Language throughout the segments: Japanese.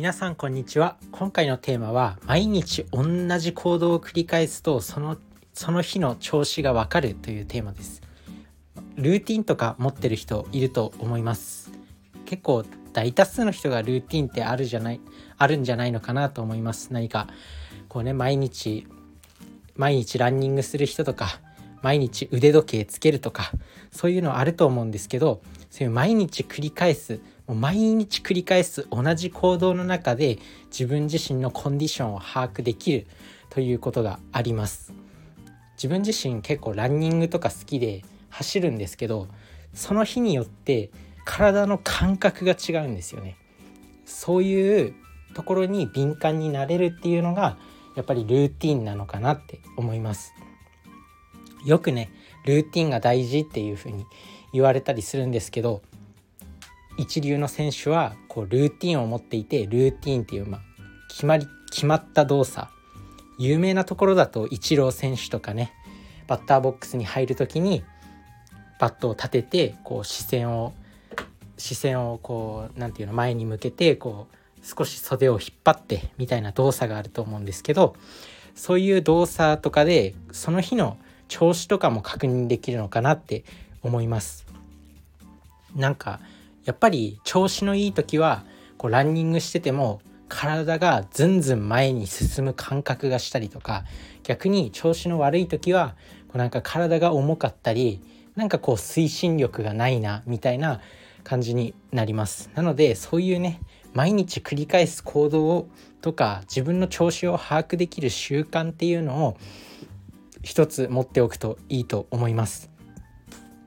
皆さんこんにちは。今回のテーマは毎日同じ行動を繰り返すとそのその日の調子がわかるというテーマです。ルーティンとか持ってる人いると思います。結構大多数の人がルーティンってあるじゃないあるんじゃないのかなと思います。何かこうね毎日毎日ランニングする人とか毎日腕時計つけるとかそういうのあると思うんですけどそういう毎日繰り返す毎日繰り返す同じ行動の中で自分自身のコンディションを把握できるということがあります。自分自身結構ランニングとか好きで走るんですけどその日によって体の感覚が違うんですよね。そういうところに敏感になれるっていうのがやっぱりルーティンなのかなって思います。よくねルーティンが大事っていう風に言われたりするんですけど一流の選手はこうルーティンを持っていてルーティンっていう、まあ、決まり決まった動作。有名なところだとイチロー選手とかねバッターボックスに入る時にバットを立ててこう視線を視線をこう何て言うの前に向けてこう少し袖を引っ張ってみたいな動作があると思うんですけどそういう動作とかでその日の調子とかも確認できるのかなって思います。なんかやっぱり調子のいい時はこうランニングしてても体がずんずん前に進む感覚がしたりとか逆に調子の悪い時はこうなんか体が重かったりなんかこう推進力がないなみたいな感じになります。なのでそういうね毎日繰り返す行動とか自分の調子を把握できる習慣っていうのを一つ持っておくといいと思います。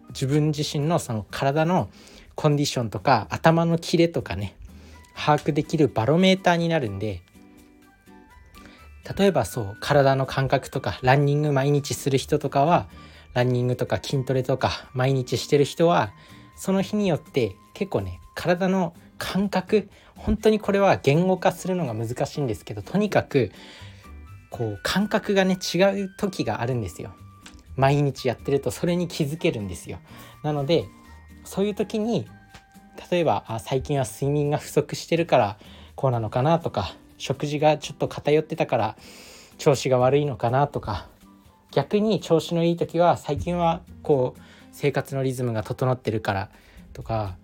自分自身のその体のコンディションとか頭のキレとかね把握できるバロメーターになるんで例えばそう体の感覚とかランニング毎日する人とかはランニングとか筋トレとか毎日してる人はその日によって結構ね体の感覚本当にこれは言語化するのが難しいんですけどとにかくこう感覚がね違う時があるんですよ。毎日やってるとそれに気づけるんですよ。なのでそういう時に例えばあ最近は睡眠が不足してるからこうなのかなとか食事がちょっと偏ってたから調子が悪いのかなとか逆に調子のいい時は最近はこう生活のリズムが整ってるからとか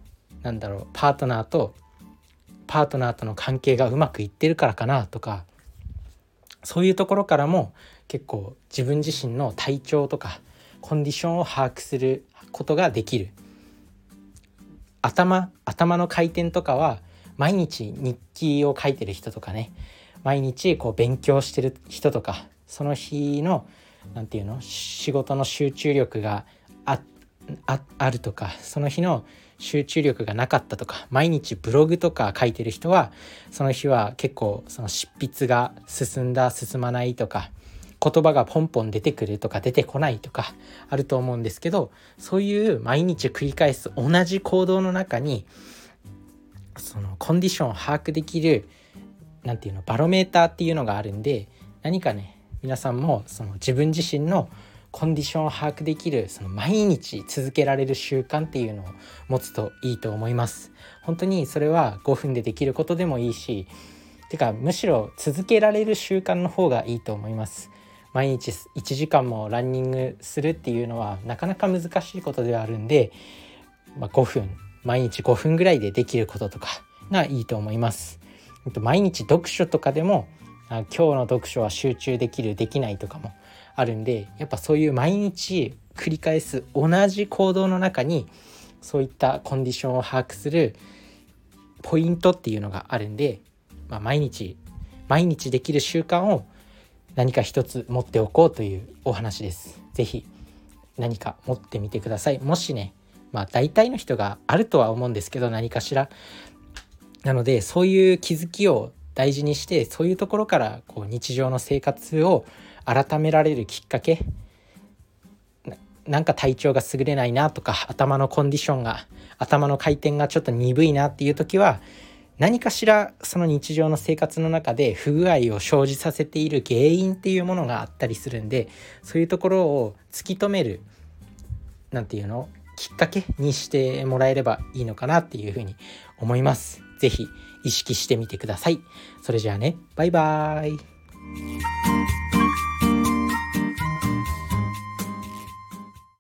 なんだろうパートナーとパートナーとの関係がうまくいってるからかなとかそういうところからも結構自分自身の体調とかコンディションを把握することができる。頭頭の回転とかは毎日日記を書いてる人とかね。毎日こう勉強してる人とかその日の何て言うの仕事の集中力がああるとかその日の集中力がなかったとか毎日ブログとか書いてる人はその日は結構その執筆が進んだ進まないとか言葉がポンポン出てくるとか出てこないとかあると思うんですけどそういう毎日繰り返す同じ行動の中にそのコンディションを把握できる何て言うのバロメーターっていうのがあるんで何かね皆さんもその自分自身のコンディションを把握できるその毎日続けられる習慣っていうのを持つといいと思います。本当にそれは5分でできることでもいいしてかむしろ続けられる習慣の方がいいと思います。毎日1時間もランニングするっていうのはなかなか難しいことではあるんで、まあ、5分毎日5分ぐらいでできることとかがいいと思います。毎日読書とかでも今日の読書は集中できるできないとかもあるんでやっぱそういう毎日繰り返す同じ行動の中にそういったコンディションを把握するポイントっていうのがあるんで、まあ、毎日毎日できる習慣を何か一つ持っておこうというお話です。是非何か持ってみてください。もしねまあ大体の人があるとは思うんですけど何かしら。なのでそういう気づきを大事にしてそういうところからこう日常の生活を改められるきっかけなんか体調が優れないなとか頭のコンディションが頭の回転がちょっと鈍いなっていう時は何かしらその日常の生活の中で不具合を生じさせている原因っていうものがあったりするんでそういうところを突き止める何て言うの？きっかけにしてもらえればいいのかなっていうふうに思います。是非意識してみてください。それじゃあねバイバーイ